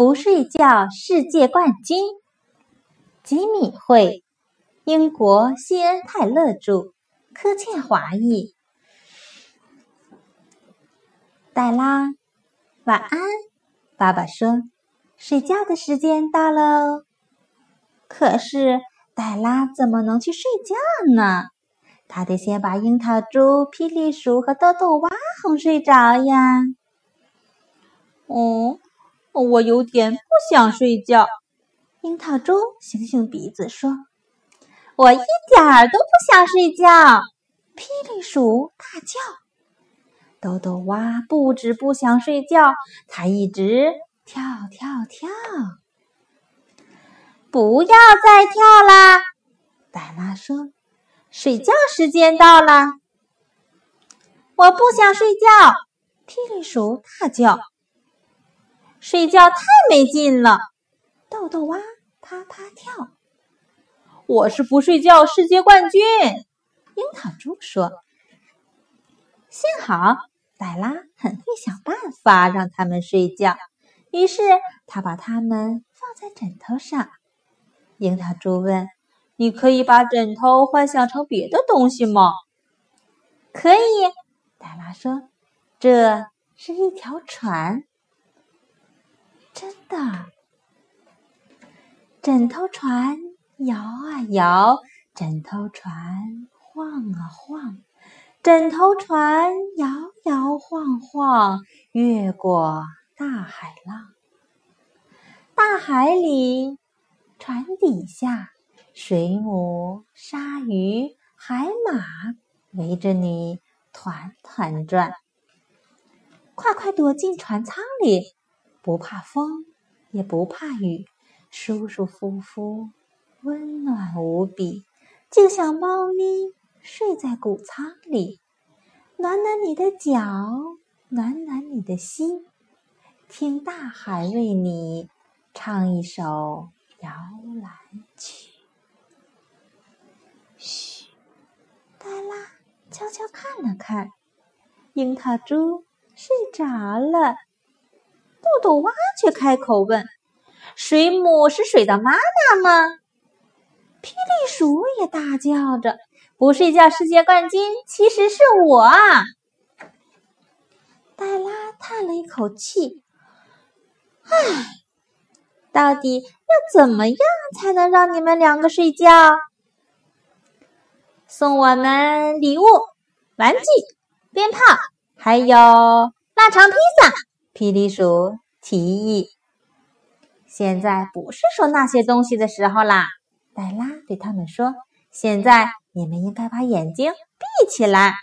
不睡觉世界冠军，吉米会，英国西恩泰勒著，柯倩华译。黛拉，晚安。爸爸说：“睡觉的时间到喽。”可是黛拉怎么能去睡觉呢？她得先把樱桃猪、霹雳鼠和豆豆蛙哄睡着呀。哦。我有点不想睡觉。樱桃猪醒醒鼻子说：“我一点儿都不想睡觉。”霹雳鼠大叫：“豆豆蛙不止不想睡觉，它一直跳跳跳。”不要再跳啦！黛拉说：“睡觉时间到了。”我不想睡觉！霹雳鼠大叫。睡觉太没劲了，豆豆蛙啪啪跳。我是不睡觉世界冠军，樱桃猪说。幸好黛拉很会想办法让他们睡觉，于是他把它们放在枕头上。樱桃猪问：“你可以把枕头幻想成别的东西吗？”“可以。”黛拉说，“这是一条船。”真的，枕头船摇啊摇，枕头船晃啊晃，枕头船摇摇晃晃，越过大海浪。大海里，船底下，水母、鲨鱼、海马围着你团团转。快快躲进船舱里！不怕风，也不怕雨，舒舒服服，温暖无比，就像猫咪睡在谷仓里，暖暖你的脚，暖暖你的心，听大海为你唱一首摇篮曲。嘘，黛拉悄悄看了看，樱桃猪睡着了。豆豆蛙却开口问：“水母是水的妈妈吗？”霹雳鼠也大叫着：“不睡觉世界冠军其实是我！”黛拉叹了一口气：“唉，到底要怎么样才能让你们两个睡觉？送我们礼物、玩具、鞭炮，还有腊肠披萨。”霹雳鼠提议：“现在不是说那些东西的时候啦。”黛拉对他们说：“现在你们应该把眼睛闭起来。”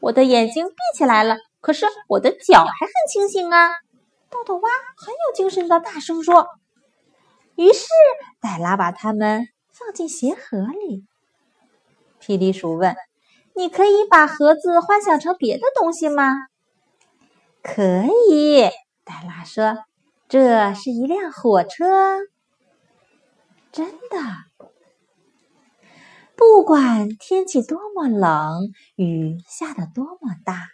我的眼睛闭起来了，可是我的脚还很清醒啊！豆豆蛙很有精神的大声说。于是黛拉把它们放进鞋盒里。霹雳鼠问：“你可以把盒子幻想成别的东西吗？”可以，黛拉说：“这是一辆火车。”真的，不管天气多么冷，雨下得多么大，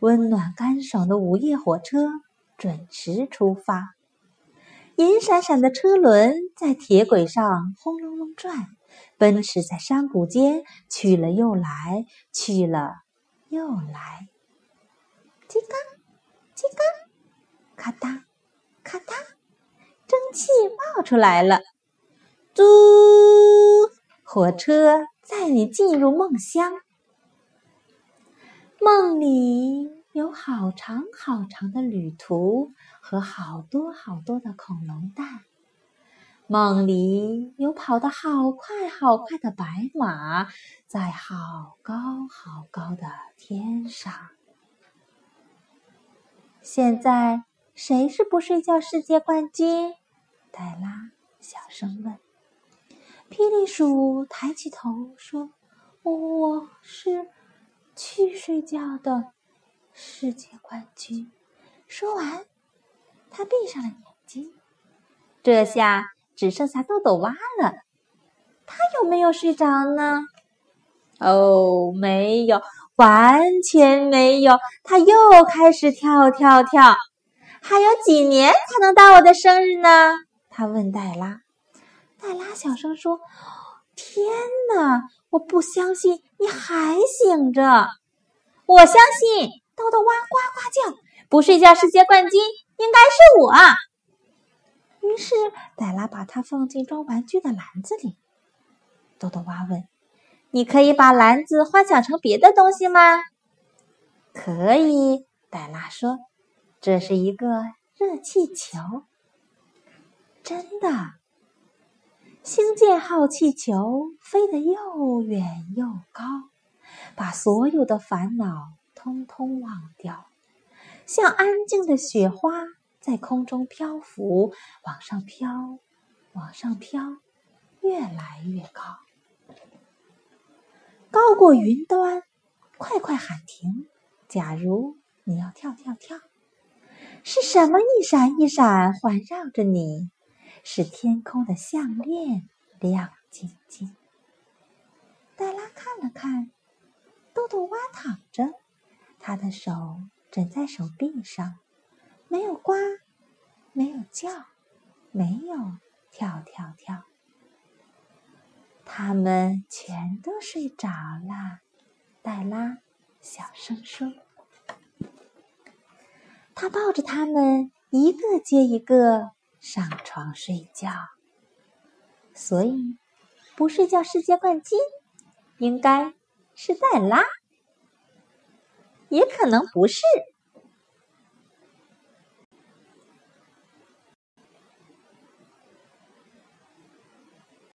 温暖干爽的午夜火车准时出发。银闪闪的车轮在铁轨上轰隆隆转，奔驰在山谷间，去了又来，去了又来。金刚。叽嘎，咔嗒，咔嗒，蒸汽冒出来了。嘟，火车载你进入梦乡。梦里有好长好长的旅途和好多好多的恐龙蛋。梦里有跑得好快好快的白马，在好高好高的天上。现在谁是不睡觉世界冠军？黛拉小声问。霹雳鼠抬起头说：“我是去睡觉的世界冠军。”说完，他闭上了眼睛。这下只剩下豆豆蛙了。他有没有睡着呢？哦，没有。完全没有，他又开始跳跳跳，还有几年才能到我的生日呢？他问黛拉。黛拉小声说：“天哪，我不相信你还醒着！我相信。”豆豆蛙呱呱叫，不睡觉世界冠军应该是我。于是黛拉把它放进装玩具的篮子里。豆豆蛙问：“你可以把篮子幻想成别的东西吗？”“可以。”黛拉说：“这是一个热气球。”真的。星舰号气球飞得又远又高，把所有的烦恼通通忘掉，像安静的雪花在空中漂浮，往上飘，往上飘，越来越高，高过云端。快快喊停！假如你要跳跳跳，是什么一闪一闪环绕着你？是天空的项链，亮晶晶。黛拉看了看，豆豆蛙躺着，他的手枕在手臂上，没有呱，没有叫，没有跳跳跳。他们全都睡着了。黛拉小声说：“他抱着他们，一个接一个。”上床睡觉，所以不睡觉世界冠军应该是黛拉，也可能不是。